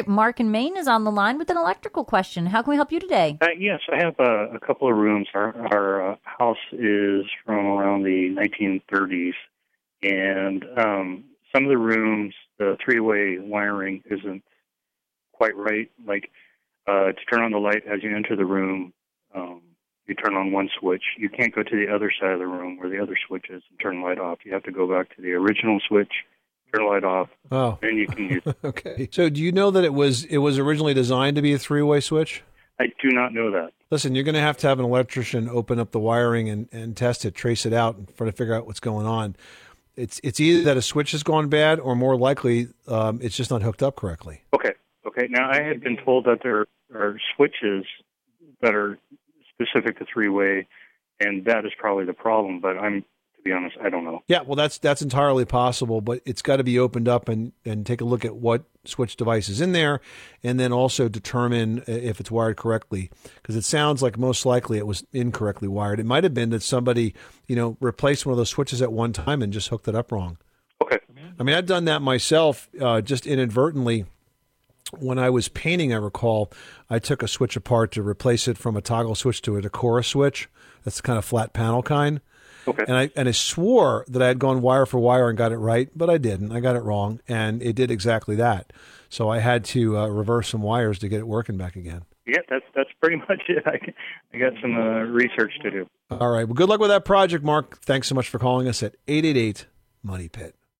right, Mark in Maine is on the line with an electrical question. How can we help you today? Uh, yes, I have uh, a couple of rooms. Our, our uh, house is from around the 1930s, and um, some of the rooms, the three-way wiring isn't quite right. Like uh, to turn on the light as you enter the room, um, you turn on one switch. You can't go to the other side of the room where the other switch is and turn the light off. You have to go back to the original switch, turn light off, Oh, then you can use. okay. So, do you know that it was it was originally designed to be a three way switch? I do not know that. Listen, you're going to have to have an electrician open up the wiring and, and test it, trace it out, and try to figure out what's going on. It's it's either that a switch has gone bad, or more likely, um, it's just not hooked up correctly. Okay. Okay. Now I had been told that there are switches that are specific to three way, and that is probably the problem. But I'm, to be honest, I don't know. Yeah, well, that's that's entirely possible, but it's got to be opened up and and take a look at what switch device is in there, and then also determine if it's wired correctly. Because it sounds like most likely it was incorrectly wired. It might have been that somebody, you know, replaced one of those switches at one time and just hooked it up wrong. Okay. I mean, I've done that myself, uh, just inadvertently. When I was painting, I recall I took a switch apart to replace it from a toggle switch to a Decora switch. That's the kind of flat panel kind. Okay. And I and I swore that I had gone wire for wire and got it right, but I didn't. I got it wrong, and it did exactly that. So I had to uh, reverse some wires to get it working back again. Yeah, that's that's pretty much it. I, I got some uh, research to do. All right. Well, good luck with that project, Mark. Thanks so much for calling us at eight eight eight Money Pit.